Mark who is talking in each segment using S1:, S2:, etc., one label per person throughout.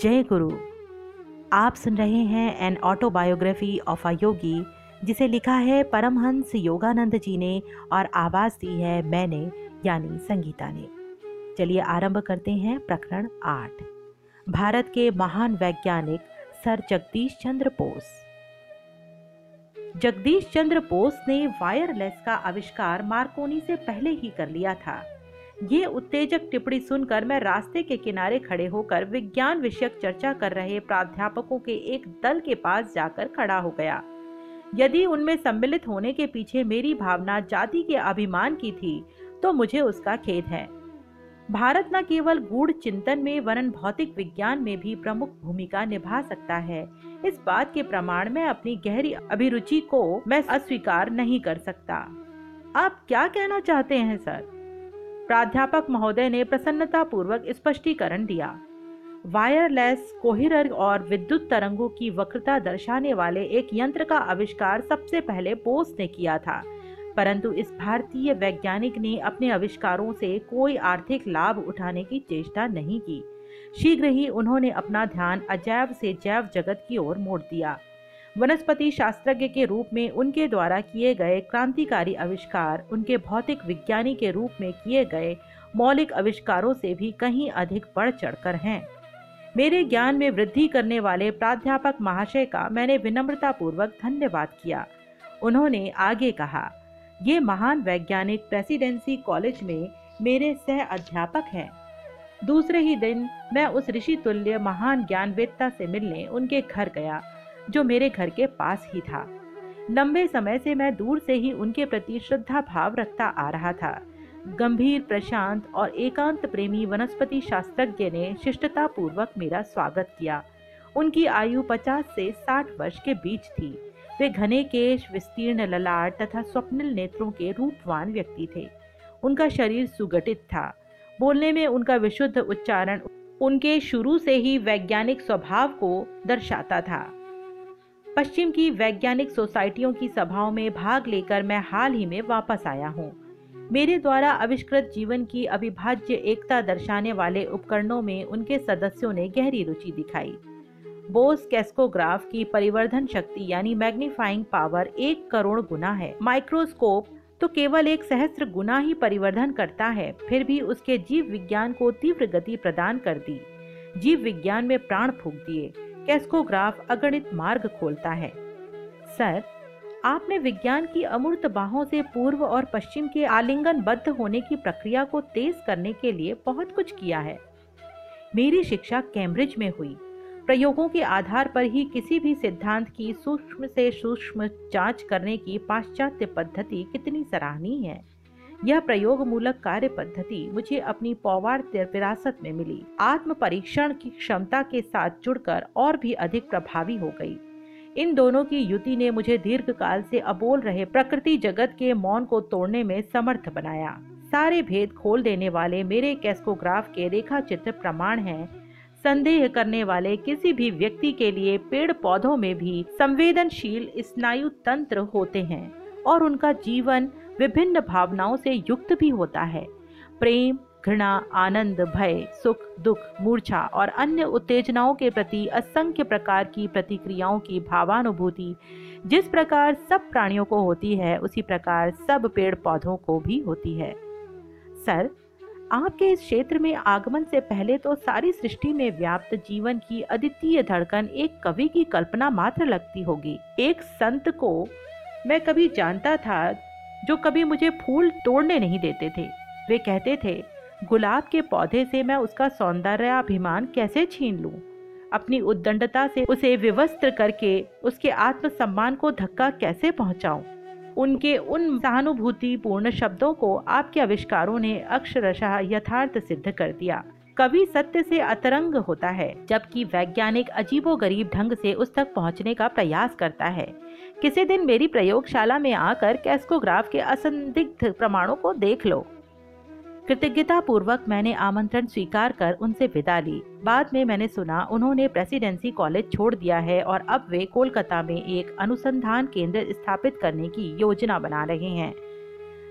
S1: जय गुरु। आप सुन रहे हैं an autobiography of a yogi जिसे लिखा है परमहंस योगानंद जी ने और आवाज़ दी है मैंने, यानी संगीता ने। चलिए आरंभ करते हैं प्रकरण आठ। भारत के महान वैज्ञानिक सर जगदीश चंद्र बोस। जगदीश चंद्र बोस ने वायरलेस का आविष्कार मार्कोनी से पहले ही कर लिया था। ये उत्तेजक टिप्पणी सुनकर मैं रास्ते के किनारे खड़े होकर विज्ञान विषयक चर्चा कर रहे प्राध्यापकों के एक दल के पास जाकर खड़ा हो गया। यदि उनमें सम्मिलित होने के पीछे मेरी भावना जाति के अभिमान की थी तो मुझे उसका खेद है। भारत न केवल गूढ़ चिंतन में, वरन भौतिक विज्ञान में भी प्रमुख भूमिका निभा सकता है। इस बात के प्रमाण में अपनी गहरी अभिरुचि को मैं अस्वीकार नहीं कर सकता। आप क्या कहना चाहते हैं, सर? प्राध्यापक महोदय ने प्रसन्नता पूर्वक स्पष्टीकरण दिया। वायरलेस कोहिरर और विद्युत तरंगों की वक्रता दर्शाने वाले एक यंत्र का आविष्कार सबसे पहले बोस ने किया था, परंतु इस भारतीय वैज्ञानिक ने अपने आविष्कारों से कोई आर्थिक लाभ उठाने की चेष्टा नहीं की। शीघ्र ही उन्होंने अपना ध्यान अजैव से जैव जगत की ओर मोड़ दिया। वनस्पति शास्त्रज्ञ के रूप में उनके द्वारा किए गए क्रांतिकारी आविष्कार, उनके भौतिक विज्ञानी के रूप में किए गए मौलिक आविष्कारों से भी कहीं अधिक बढ़ चढ़कर हैं। मेरे ज्ञान में वृद्धि करने वाले प्राध्यापक महाशय का मैंने विनम्रता पूर्वक धन्यवाद किया। उन्होंने आगे कहा, ये महान वैज्ञानिक प्रेसिडेंसी कॉलेज में मेरे सह अध्यापक हैं। दूसरे ही दिन मैं उस ऋषि तुल्य महान ज्ञानवेत्ता से मिलने उनके घर गया। जो मेरे घर के पास ही था। लंबे समय से मैं दूर से ही उनके प्रति श्रद्धा भाव रखता आ रहा था। गंभीर, प्रशांत और एकांत प्रेमी वनस्पति शास्त्रज्ञ ने शिष्टता पूर्वक मेरा स्वागत किया। उनकी आयु 50 से 60 वर्ष के बीच थी। वे घने केश, विस्तीर्ण ललाट तथा स्वप्निल नेत्रों के रूपवान व्यक्ति थे। उनका शरीर सुगठित था। बोलने में उनका विशुद्ध उच्चारण उनके शुरू से ही वैज्ञानिक स्वभाव को दर्शाता था। पश्चिम की वैज्ञानिक सोसाइटियों की सभाओं में भाग लेकर मैं हाल ही में वापस आया हूँ। मेरे द्वारा आविष्कृत जीवन की अविभाज्य एकता दर्शाने वाले उपकरणों में उनके सदस्यों ने गहरी रुचि दिखाई। बोस कैस्कोग्राफ की परिवर्धन शक्ति यानी मैग्नीफाइंग पावर एक करोड़ गुना है। माइक्रोस्कोप तो केवल एक सहस्त्र गुना ही परिवर्धन करता है, फिर भी उसके जीव विज्ञान को तीव्र गति प्रदान कर दी। जीव विज्ञान में प्राण फूक दिए। कैस्कोग्राफ अगणित मार्ग खोलता है। सर, आपने विज्ञान की अमूर्त बाहों से पूर्व और पश्चिम के आलिंगन बद्ध होने की प्रक्रिया को तेज करने के लिए बहुत कुछ किया है। मेरी शिक्षा कैम्ब्रिज में हुई। प्रयोगों के आधार पर ही किसी भी सिद्धांत की सूक्ष्म से सूक्ष्म जाँच करने की पाश्चात्य पद्धति कितनी सराहनीय है। यह प्रयोग मूलक कार्य पद्धति मुझे अपनी पौवार विरासत में मिली। आत्म परीक्षण की क्षमता के साथ जुड़कर और भी अधिक प्रभावी हो गई। इन दोनों की युति ने मुझे दीर्घ काल से अबोल रहे प्रकृति जगत के मौन को तोड़ने में समर्थ बनाया। सारे भेद खोल देने वाले मेरे कैस्कोग्राफ के रेखा चित्र प्रमाण हैं। संदेह करने वाले किसी भी व्यक्ति के लिए पेड़ पौधों में भी संवेदनशील स्नायु तंत्र होते हैं और उनका जीवन विभिन्न भावनाओं से युक्त भी होता है। प्रेम, घृणा, आनंद, भय, सुख, दुख, मूर्छा और अन्य उत्तेजनाओं के प्रति असंख्य प्रकार की प्रतिक्रियाओं की भावानुभूति, जिस प्रकार सब प्राणियों को होती है, उसी प्रकार सब पेड़ पौधों को भी होती है। सर, आपके इस क्षेत्र में आगमन से पहले तो सारी सृष्टि में व्याप्त जीवन की अद्वितीय धड़कन एक कवि की कल्पना मात्र लगती होगी। एक संत को मैं कभी जानता था जो कभी मुझे फूल तोड़ने नहीं देते थे वे कहते थे, गुलाब के पौधे से मैं उसका सौंदर्याभिमान कैसे छीन लूँ? अपनी उद्दंडता से उसे विवस्त्र करके उसके आत्मसम्मान को धक्का कैसे पहुंचाऊं? उनके उन सहानुभूतिपूर्ण शब्दों को आपके आविष्कारों ने अक्षरशः यथार्थ सिद्ध कर दिया कवि सत्य से अतरंग होता है, जबकि वैज्ञानिक अजीबो गरीब ढंग से उस तक पहुँचने का प्रयास करता है किसी दिन मेरी प्रयोगशाला में आकर कैस्कोग्राफ के असंदिग्ध प्रमाणों को देख लो। कृतज्ञता पूर्वक मैंने आमंत्रण स्वीकार कर उनसे विदा ली। बाद में मैंने सुना, उन्होंने प्रेसिडेंसी कॉलेज छोड़ दिया है और अब वे कोलकाता में एक अनुसंधान केंद्र स्थापित करने की योजना बना रहे हैं।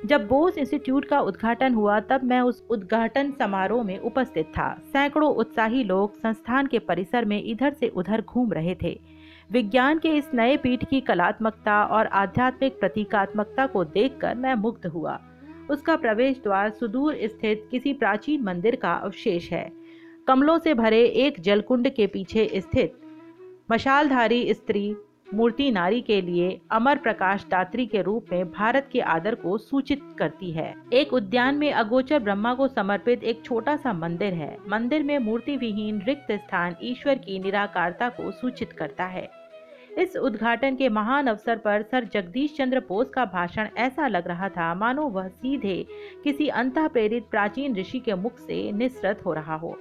S1: जब बोस इंस्टीट्यूट का उद्घाटन हुआ, तब मैं उस उद्घाटन समारोह में उपस्थित था। सैकड़ों उत्साही लोग संस्थान के परिसर में इधर से उधर घूम रहे थे। विज्ञान के इस नए पीठ की कलात्मकता और आध्यात्मिक प्रतीकात्मकता को देखकर मैं मुग्ध हुआ। उसका प्रवेश द्वार सुदूर स्थित किसी प्राचीन मंदिर का अवशेष है। कमलों से भरे एक जलकुंड के पीछे स्थित मशालधारी स्त्री, मूर्ति नारी के लिए अमर प्रकाश दात्री के रूप में भारत के आदर को सूचित करती है। एक उद्यान में अगोचर ब्रह्मा को समर्पित एक छोटा सा मंदिर है। मंदिर में मूर्ति विहीन रिक्त स्थान ईश्वर की निराकारता को सूचित करता है। इस उद्घाटन के महान अवसर पर सर जगदीश चंद्र बोस का भाषण ऐसा लग रहा था, मानो वह सीधे किसी अंत प्रेरित प्राचीन ऋषि के मुख से निसृत हो रहा हो।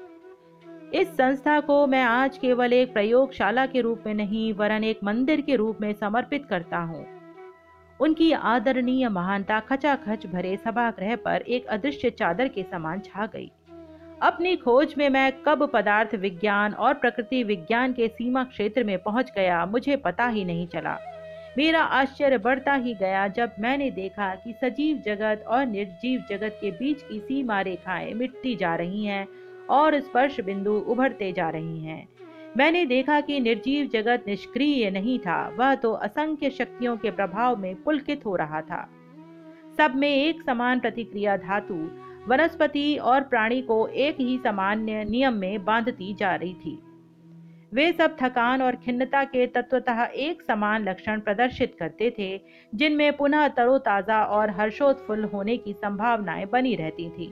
S1: इस संस्था को मैं आज केवल एक प्रयोगशाला के रूप में नहीं, वरन एक मंदिर के रूप में समर्पित करता हूँ। उनकी आदरणीय महानता खचाखच भरे सभागृह पर एक अदृश्य चादर के समान छा गई। अपनी खोज में मैं कब पदार्थ विज्ञान और प्रकृति विज्ञान के सीमा क्षेत्र में पहुँच गया, मुझे पता ही नहीं चला। मेरा आश्चर्य बढ़ता ही गया जब मैंने देखा कि सजीव जगत और निर्जीव जगत के बीच की सीमा रेखाएँ मिटती जा रही हैं और स्पर्श बिंदु उभरते जा रही हैं। मैंने देखा कि निर्जीव जगत निष्क्रिय नहीं था, वह तो असंख्य शक्तियों के प्रभाव में पुलकित हो रहा था। सब में एक समान प्रतिक्रिया धातु वनस्पति और प्राणी को एक ही सामान्य नियम में बांधती जा रही थी वे सब थकान और खिन्नता के तत्वतः एक समान लक्षण प्रदर्शित करते थे, जिनमें पुनः तरोताजा और हर्षोत्फुल्ल होने की संभावनाएँ बनी रहती थीं।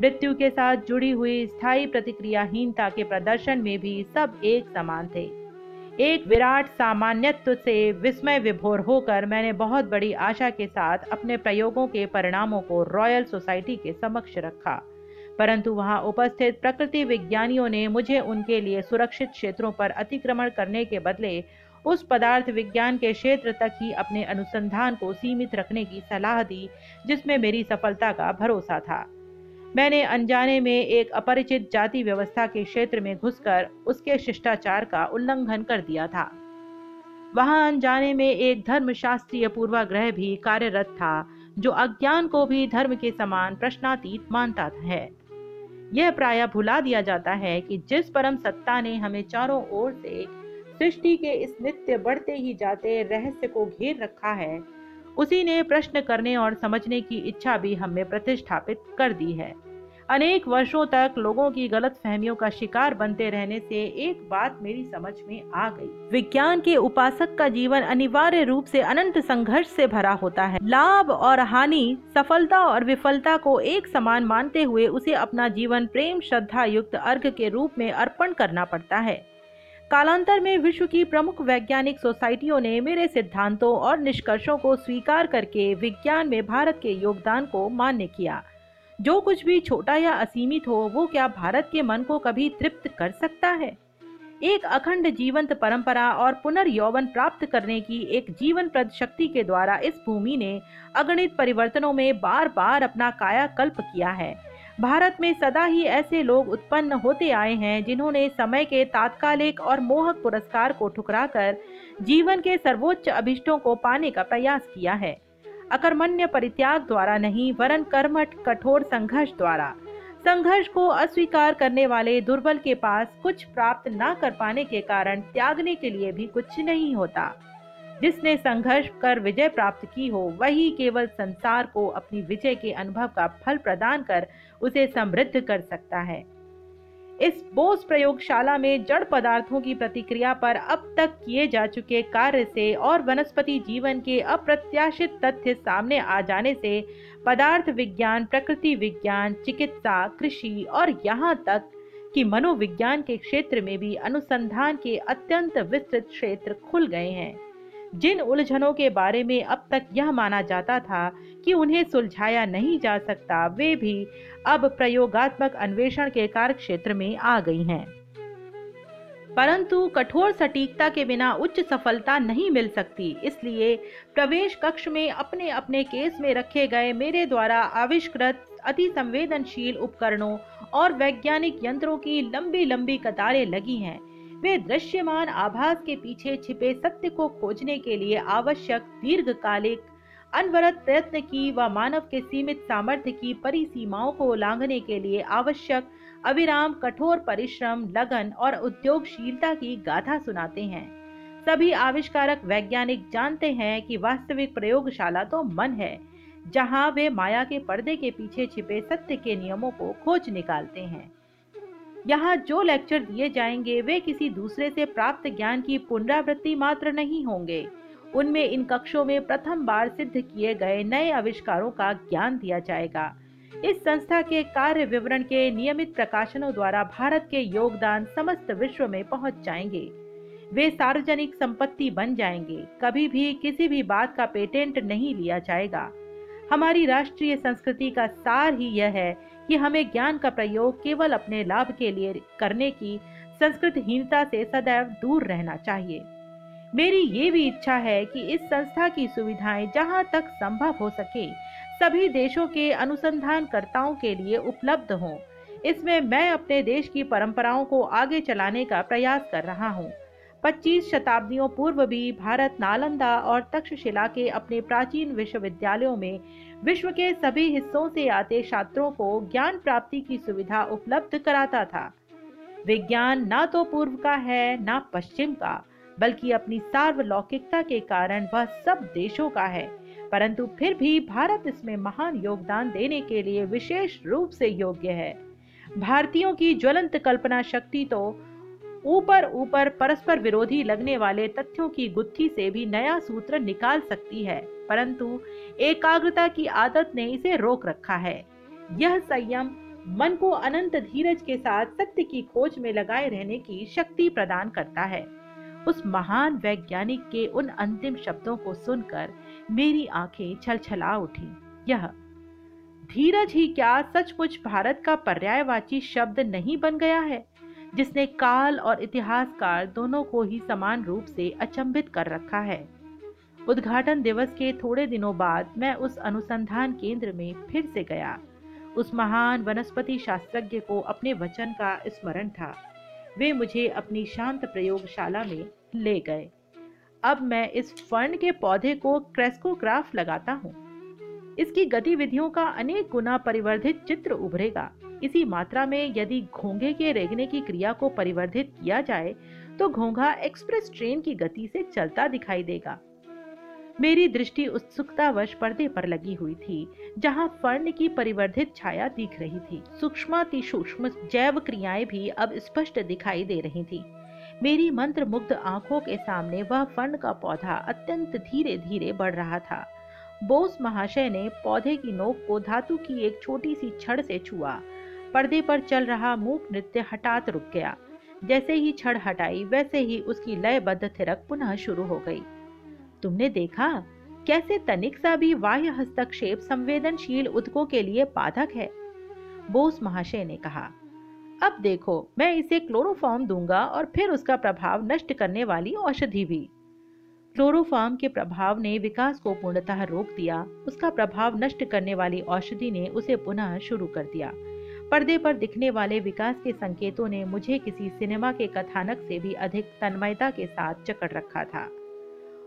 S1: मृत्यु के साथ जुड़ी हुई स्थायी प्रतिक्रियाहीनता के प्रदर्शन में भी सब एक समान थे एक विराट सामान्यत्व से विस्मय विभोर होकर मैंने बहुत बड़ी आशा के साथ अपने प्रयोगों के परिणामों को रॉयल सोसाइटी के समक्ष रखा। परंतु वहाँ उपस्थित प्रकृति विज्ञानियों ने मुझे उनके लिए सुरक्षित क्षेत्रों पर अतिक्रमण करने के बदले उस पदार्थ विज्ञान के क्षेत्र तक ही अपने अनुसंधान को सीमित रखने की सलाह दी, जिसमें मेरी सफलता का भरोसा था। मैंने अनजाने में एक अपरिचित जाति व्यवस्था के क्षेत्र में घुसकर उसके शिष्टाचार का उल्लंघन कर दिया था। वहाँ अनजाने में एक धर्मशास्त्रीय पूर्वाग्रह भी कार्यरत था, जो अज्ञान को भी धर्म के समान प्रश्नातीत मानता है। यह प्राय भुला दिया जाता है कि जिस परम सत्ता ने हमें चारों ओर से सृष्टि के इस नित्य बढ़ते ही जाते रहस्य को घेर रखा है उसी ने प्रश्न करने और समझने की इच्छा भी हमें प्रतिष्ठापित कर दी है। अनेक वर्षों तक लोगों की गलत फहमियों का शिकार बनते रहने से एक बात मेरी समझ में आ गई। विज्ञान के उपासक का जीवन अनिवार्य रूप से अनंत संघर्ष से भरा होता है। लाभ और हानि, सफलता और विफलता को एक समान मानते हुए उसे अपना जीवन प्रेम श्रद्धा युक्त अर्घ के रूप में अर्पण करना पड़ता है। कालांतर में विश्व की प्रमुख वैज्ञानिक सोसाइटियों ने मेरे सिद्धांतों और निष्कर्षों को स्वीकार करके विज्ञान में भारत के योगदान को मान्य किया। जो कुछ भी छोटा या असीमित हो, वो क्या भारत के मन को कभी तृप्त कर सकता है? एक अखंड जीवंत परंपरा और पुनर्यौवन प्राप्त करने की एक जीवन प्रद शक्ति के द्वारा इस भूमि ने अगणित परिवर्तनों में बार बार अपना कायाकल्प किया है। भारत में सदा ही ऐसे लोग उत्पन्न होते आए हैं जिन्होंने समय के तात्कालिक और मोहक पुरस्कार को ठुकराकर जीवन के सर्वोच्च अभिष्टों को पाने का प्रयास किया है। अकर्मण्य परित्याग द्वारा नहीं, वरन कर्मठ कठोर संघर्ष द्वारा। संघर्ष को अस्वीकार करने वाले दुर्बल के पास कुछ प्राप्त न कर पाने के कारण त्यागने के लिए भी कुछ नहीं होता। जिसने संघर्ष कर विजय प्राप्त की हो, वही केवल संसार को अपनी विजय के अनुभव का फल प्रदान कर उसे समृद्ध कर सकता है। इस बोस प्रयोगशाला में जड़ पदार्थों की प्रतिक्रिया पर अब तक किए जा चुके कार्य से और वनस्पति जीवन के अप्रत्याशित तथ्य सामने आ जाने से पदार्थ विज्ञान, प्रकृति विज्ञान, चिकित्सा, कृषि और यहाँ तक कि मनोविज्ञान के क्षेत्र में भी अनुसंधान के अत्यंत विस्तृत क्षेत्र खुल गए हैं। जिन उलझनों के बारे में अब तक यह माना जाता था कि उन्हें सुलझाया नहीं जा सकता, वे भी अब प्रयोगात्मक अन्वेषण के कार्य क्षेत्र में आ गई हैं। परंतु कठोर सटीकता के बिना उच्च सफलता नहीं मिल सकती, इसलिए प्रवेश कक्ष में अपने अपने केस में रखे गए मेरे द्वारा आविष्कृत अति संवेदनशील उपकरणों और वैज्ञानिक यंत्रों की लंबी लंबी कतारें लगी हैं। वे दृश्यमान आभास के पीछे छिपे सत्य को खोजने के लिए आवश्यक दीर्घकालिक अनवरत प्रयत्न की व मानव के सीमित सामर्थ्य की परिसीमाओं को उल्लांघने के लिए आवश्यक अविराम, कठोर परिश्रम, लगन और उद्योगशीलता की गाथा सुनाते हैं। सभी आविष्कारक वैज्ञानिक जानते हैं कि वास्तविक प्रयोगशाला तो मन है, जहाँ वे माया के पर्दे के पीछे छिपे सत्य के नियमों को खोज निकालते हैं। यहाँ जो लेक्चर दिए जाएँगे, वे किसी दूसरे से प्राप्त ज्ञान की पुनरावृत्ति मात्र नहीं होंगे। उनमें इन कक्षों में प्रथम बार सिद्ध किए गए नए आविष्कारों का ज्ञान दिया जाएगा। इस संस्था के कार्य विवरण के नियमित प्रकाशनों द्वारा भारत के योगदान समस्त विश्व में पहुँच जाएँगे। वे सार्वजनिक संपत्ति बन जाएँगे। कभी भी किसी भी बात का पेटेंट नहीं लिया जाएगा। हमारी राष्ट्रीय संस्कृति का सार ही यह है कि हमें ज्ञान का प्रयोग केवल अपने लाभ के लिए करने की संस्कृतहीनता से सदैव दूर रहना चाहिए। मेरी ये भी इच्छा है कि इस संस्था की सुविधाएँ जहाँ तक संभव हो सके, सभी देशों के अनुसंधानकर्ताओं के लिए उपलब्ध हों। इसमें मैं अपने देश की परंपराओं को आगे चलाने का प्रयास कर रहा हूँ। 25 शताब्दियों पूर्व भी भारत नालंदा और तक्षशिला के अपने प्राचीन विश्वविद्यालयों में विश्व के सभी हिस्सों से आते छात्रों को ज्ञान प्राप्ति की सुविधा उपलब्ध कराता था। विज्ञान ना तो पूर्व का है, ना पश्चिम का, बल्कि अपनी सार्वलौकिकता के कारण वह सब देशों का है। परंतु फिर भी भारत इसमें महान योगदान देने के लिए विशेष रूप से योग्य है। भारतीयों की ज्वलंत कल्पना शक्ति तो ऊपर ऊपर परस्पर विरोधी लगने वाले तथ्यों की गुत्थी से भी नया सूत्र निकाल सकती है। परंतु एकाग्रता की आदत ने इसे रोक रखा है। यह संयम मन को अनंत धीरज के साथ सत्य की खोज में लगाए रहने की शक्ति प्रदान करता है। उस महान वैज्ञानिक के उन अंतिम शब्दों को सुनकर मेरी आँखें छलछला उठी। यह, धीरज ही क्या सचमुच भारत का पर्यायवाची शब्द नहीं बन गया है, जिसने काल और इतिहासकार दोनों को ही समान रूप से अचंभित कर रखा है? उद्घाटन दिवस के थोड़े दिनों बाद मैं उस अनुसंधान केंद्र में फिर से गया। उस महान वनस्पति शास्त्रज्ञ को अपने वचन का स्मरण था। वे मुझे अपनी शांत प्रयोगशाला में ले गए। अब मैं इस फर्न के पौधे को क्रेस्कोग्राफ लगाता हूँ। इसकी गतिविधियों का अनेक गुना परिवर्धित चित्र उभरेगा। इसी मात्रा में यदि घोंघे के रेगने की क्रिया को परिवर्धित किया जाए तो घोंघा एक्सप्रेस ट्रेन की गति से चलता दिखाई देगा। मेरी दृष्टि उत्सुकतावश पर्दे पर लगी हुई थी, जहाँ फर्ण की परिवर्धित छाया दिख रही थी। सूक्ष्माति सूक्ष्म जैव क्रियाएँ भी अब स्पष्ट दिखाई दे रही थी। मेरी मंत्र मुग्ध आँखों के सामने वह फर्ण का पौधा अत्यंत धीरे धीरे बढ़ रहा था। बोस महाशय ने पौधे की नोक को धातु की एक छोटी सी छड़ से छुआ। पर्दे पर चल रहा मूक नृत्य हठात रुक गया। जैसे ही छड़ हटाई, वैसे ही उसकी लयबद्ध थिरक पुनः शुरू हो गई। तुमने देखा? कैसे तनिक सा भी बाह्य हस्तक्षेप संवेदनशील उदकों के लिए बाधक है? बोस महाशय ने कहा, अब देखो, मैं इसे क्लोरोफॉर्म दूँगा और फिर उसका प्रभाव नष्ट करने वाली औषधि भी. क्लोरोफॉर्म के प्रभाव ने विकास को पूर्णतः रोक दिया। उसका प्रभाव नष्ट करने वाली औषधि ने उसे पुनः शुरू कर दिया। पर्दे पर दिखने वाले विकास के संकेतों ने मुझे किसी सिनेमा के कथानक से भी अधिक तन्मयता के साथ जकड़ रखा था।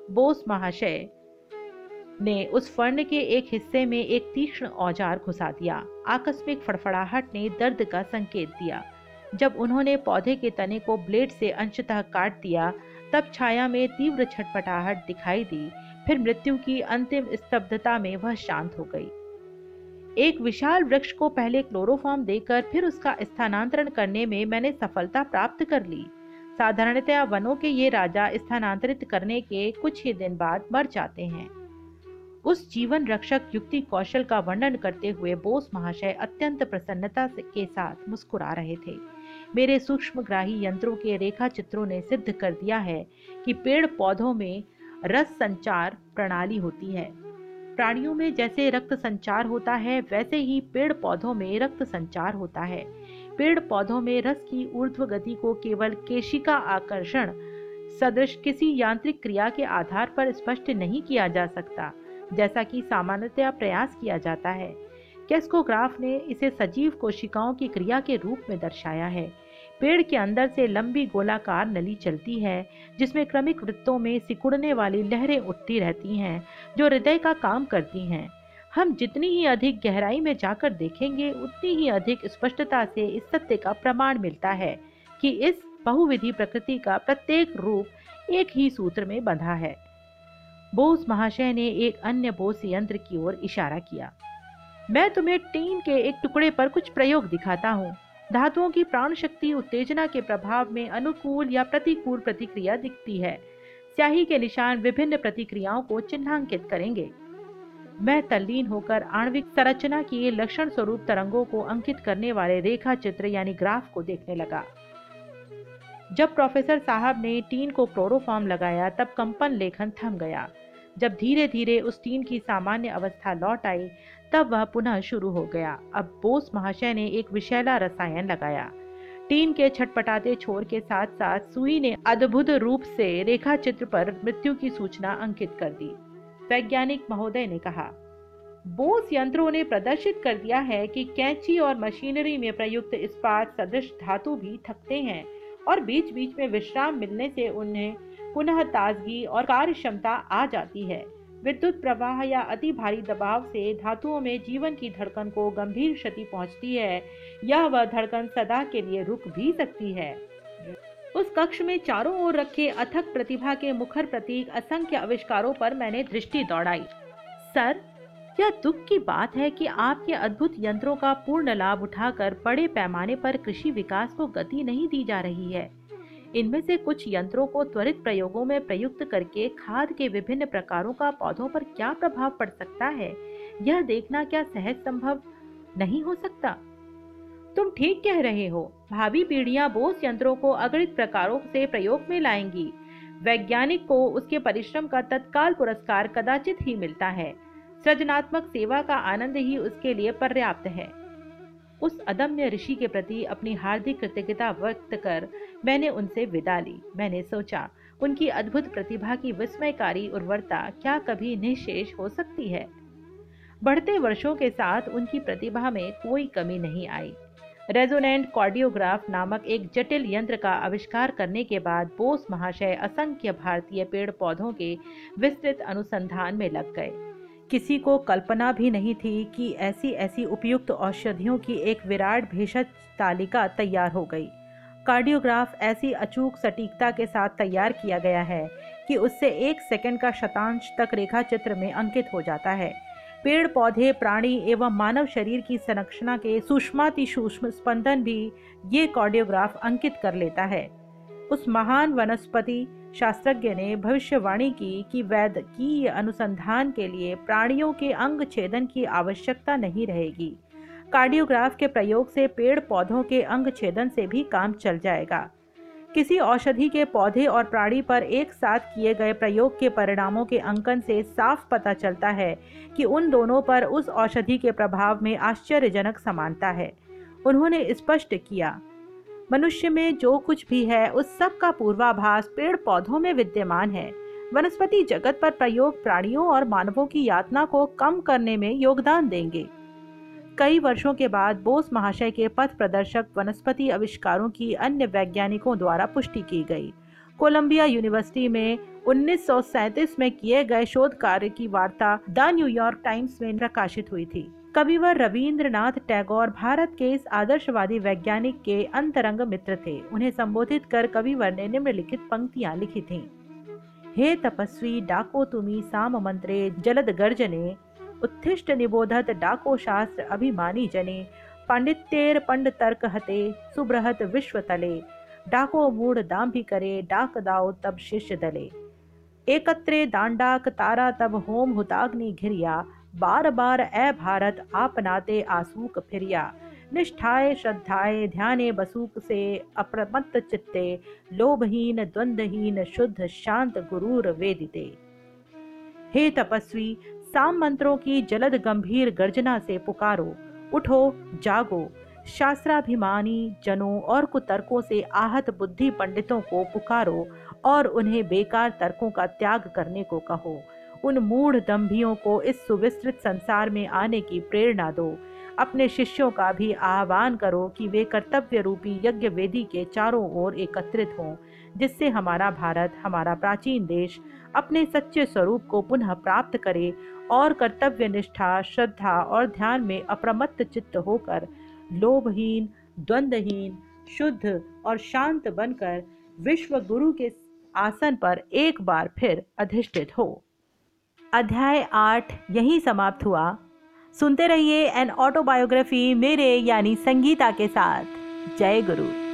S1: बोस महाशय ने उस फर्ण के एक हिस्से में एक तीक्ष्ण औज़ार घुसा दिया। आकस्मिक फड़फड़ाहट ने दर्द का संकेत दिया। जब उन्होंने पौधे के तने को ब्लेड से अंशतः काट दिया, तब छाया में तीव्र छटपटाहट दिखाई दी। फिर मृत्यु की अंतिम स्तब्धता में वह शांत हो गई। एक विशाल वृक्ष को पहले क्लोरोफॉर्म देकर फिर उसका स्थानांतरण करने में मैंने सफलता प्राप्त कर ली। साधारणतया वनों के ये राजा स्थानांतरित करने के कुछ ही दिन बाद मर जाते हैं। उस जीवन रक्षक युक्ति कौशल का वर्णन करते हुए बोस महाशय अत्यंत प्रसन्नता के साथ मुस्कुरा रहे थे। मेरे सूक्ष्मग्राही यंत्रों के रेखा चित्रों ने सिद्ध कर दिया है कि पेड़ पौधों में रस संचार प्रणाली होती है। प्राणियों में जैसे रक्त संचार होता है, वैसे ही पेड़ पौधों में रक्त संचार होता है। पेड़ पौधों में रस की ऊर्ध्व गति को केवल केशिका आकर्षण, सदृश किसी यांत्रिक क्रिया के आधार पर स्पष्ट नहीं किया जा सकता, जैसा कि सामान्यतया प्रयास किया जाता है। कैस्कोग्राफ ने इसे सजीव कोशिकाओं की क्रिया के रूप में दर्शाया है। पेड़ के अंदर से लंबी गोलाकार नली चलती है, जिसमें क्रमिक वृत्तों में सिकुड़ने वाली लहरें उठती रहती हैं, जो हृदय का काम करती हैं। हम जितनी ही अधिक गहराई में जाकर देखेंगे, उतनी ही अधिक स्पष्टता से इस सत्य का प्रमाण मिलता है कि इस बहुविधि प्रकृति का प्रत्येक रूप एक ही सूत्र में बंधा है। बोस महाशय ने एक अन्य बोस यंत्र की ओर इशारा किया। मैं तुम्हें टीन के एक टुकड़े पर कुछ प्रयोग दिखाता हूँ। धातुओं की प्राण शक्ति उत्तेजना के प्रभाव में अनुकूल या प्रतिकूल प्रतिक्रिया दिखती है। स्याही के निशान विभिन्न प्रतिक्रियाओं को चिन्हांकित करेंगे। मैं तल्लीन होकर आणविक संरचना की लक्षण स्वरूप तरंगों को अंकित करने वाले रेखा चित्र यानी ग्राफ को देखने लगा। जब प्रोफेसर साहब ने टीन को क्लोरोफॉर्म लगाया, तब कंपन लेखन थम गया। जब धीरे धीरे उस टीन की सामान्य अवस्था लौट आई, तब वह पुनः शुरू हो गया। अब बोस महाशय ने एक विषैला रसायन लगाया। टीन के छटपटाते छोर के साथ साथ सुई ने अद्भुत रूप से रेखा चित्र पर मृत्यु की सूचना अंकित कर दी। वैज्ञानिक महोदय ने कहा, बोस यंत्रों ने प्रदर्शित कर दिया है कि कैंची और मशीनरी में प्रयुक्त इस्पात सदृश धातु भी थकते हैं और बीच बीच में विश्राम मिलने से उन्हें पुनः ताजगी और कार्य क्षमता आ जाती है। विद्युत प्रवाह या अति भारी दबाव से धातुओं में जीवन की धड़कन को गंभीर क्षति पहुँचती है। या वह धड़कन सदा के लिए रुक भी सकती है। उस कक्ष में चारों ओर रखे अथक प्रतिभा के मुखर प्रतीक असंख्य आविष्कारों पर मैंने दृष्टि दौड़ाई। सर यह दुख की बात है कि आपके अद्भुत यंत्रों का पूर्ण लाभ उठाकर बड़े पैमाने पर कृषि विकास को गति नहीं दी जा रही है? इनमें से कुछ यंत्रों को त्वरित प्रयोगों में प्रयुक्त करके खाद के विभिन्न प्रकारों का पौधों पर क्या प्रभाव पड़ सकता है? यह देखना क्या सहज संभव नहीं हो सकता? तुम ठीक कह रहे हो। भावी पीढ़ियाँ बोस यंत्रों को अगणित प्रकारों से प्रयोग में लाएँगी। वैज्ञानिक को उसके परिश्रम का तत्काल पुरस्कार कदाचित ही मिलता है। सृजनात्मक सेवा का आनंद ही उसके लिए पर्याप्त है। उस अदम्य ऋषि के प्रति अपनी हार्दिक कृतज्ञता व्यक्त कर मैंने उनसे विदा ली। मैंने सोचा, उनकी अद्भुत प्रतिभा की विस्मयकारी उर्वरता क्या कभी निशेष हो सकती है? बढ़ते वर्षों के साथ उनकी प्रतिभा में कोई कमी नहीं आई। रेजोनेंट कार्डियोग्राफ नामक एक जटिल यंत्र का आविष्कार करने के बाद बोस महाशय असंख्य भारतीय पेड़ पौधों के विस्तृत अनुसंधान में लग गए। किसी को कल्पना भी नहीं थी कि ऐसी ऐसी उपयुक्त औषधियों की एक विराट भेषज तालिका तैयार हो गई। कार्डियोग्राफ ऐसी अचूक सटीकता के साथ तैयार किया गया है कि उससे एक सेकंड का शतांश तक रेखा चित्र में अंकित हो जाता है। पेड़ पौधे, प्राणी एवं मानव शरीर की संरचना के सूक्ष्माति सूक्ष्म स्पंदन भी ये कार्डियोग्राफ अंकित कर लेता है। उस महान वनस्पति शास्त्रज्ञ ने भविष्यवाणी की कि वैद्यकीय अनुसंधान के लिए प्राणियों के अंग छेदन की आवश्यकता नहीं रहेगी। कार्डियोग्राफ के प्रयोग से पेड़ पौधों के अंग छेदन से भी काम चल जाएगा। किसी औषधि के पौधे और प्राणी पर एक साथ किए गए प्रयोग के परिणामों के अंकन से साफ़ पता चलता है कि उन दोनों पर उस औषधि के प्रभाव में आश्चर्यजनक समानता है। उन्होंने स्पष्ट किया, मनुष्य में जो कुछ भी है, उस सब का पूर्वाभास पेड़ पौधों में विद्यमान है। वनस्पति जगत पर प्रयोग प्राणियों और मानवों की यातना को कम करने में योगदान देंगे। कई वर्षों के बाद बोस महाशय के पथ प्रदर्शक वनस्पति आविष्कारों की अन्य वैज्ञानिकों द्वारा पुष्टि की गई। कोलंबिया यूनिवर्सिटी में 1937 में किए गए शोध कार्य की वार्ता द न्यूयॉर्क टाइम्स में प्रकाशित हुई थी। कविवर रविंद्रनाथ टैगोर भारत के इस आदर्शवादी वैज्ञानिक के अंतरंग मित्र थे। उन्हें संबोधित कर कविवर ने निम्नलिखित पंक्तियाँ लिखी थीं। हे तपस्वी, डाको तुमी, साम मंत्रे, जलद गर्जने उत्थिष्ट निबोधत डाको शास्त्र अभिमानी जने। पांडित्येर पंड तर्क हते, सुब्रहत विश्व तले। डाको मूढ़ दाम भी करे, डाक दाओ तब शिष्य दले। एकत्रे दांडाक तारा तब होम हुताग्नि घिरिया। बार बार ए भारत आपनाते आसूक फिरिया। निष्ठाए, श्रद्धाए, ध्याने बसूक से अप्रमत्त चित्ते। लोभहीन, द्वंद्वहीन, शुद्ध, शांत गुरूर वेदिते। हे तपस्वी साम मंत्रों की जलद गंभीर गर्जना से पुकारो, उठो, जागो। शास्त्राभिमानी, जनों और कुतर्कों से आहत बुद्धि पंडितों को पुकारो और उन्हें बेकार तर्कों का त्याग करने को कहो। उन मूढ़ दम्भियों को इस सुविस्तृत संसार में आने की प्रेरणा दो। अपने शिष्यों का भी आह्वान करो कि वे कर्तव्य रूपी यज्ञ वेदी के चारों ओर एकत्रित हों, जिससे हमारा भारत, हमारा प्राचीन देश अपने सच्चे स्वरूप को पुनः प्राप्त करे और कर्तव्य निष्ठा, श्रद्धा और ध्यान में अप्रमत्त चित्त होकर लोभहीन, द्वंद्वहीन, शुद्ध और शांत बनकर विश्व गुरु के आसन पर एक बार फिर अधिष्ठित हो। अध्याय आठ यहीं समाप्त हुआ। सुनते रहिए एन ऑटोबायोग्राफी मेरे यानी संगीता के साथ। जय गुरु।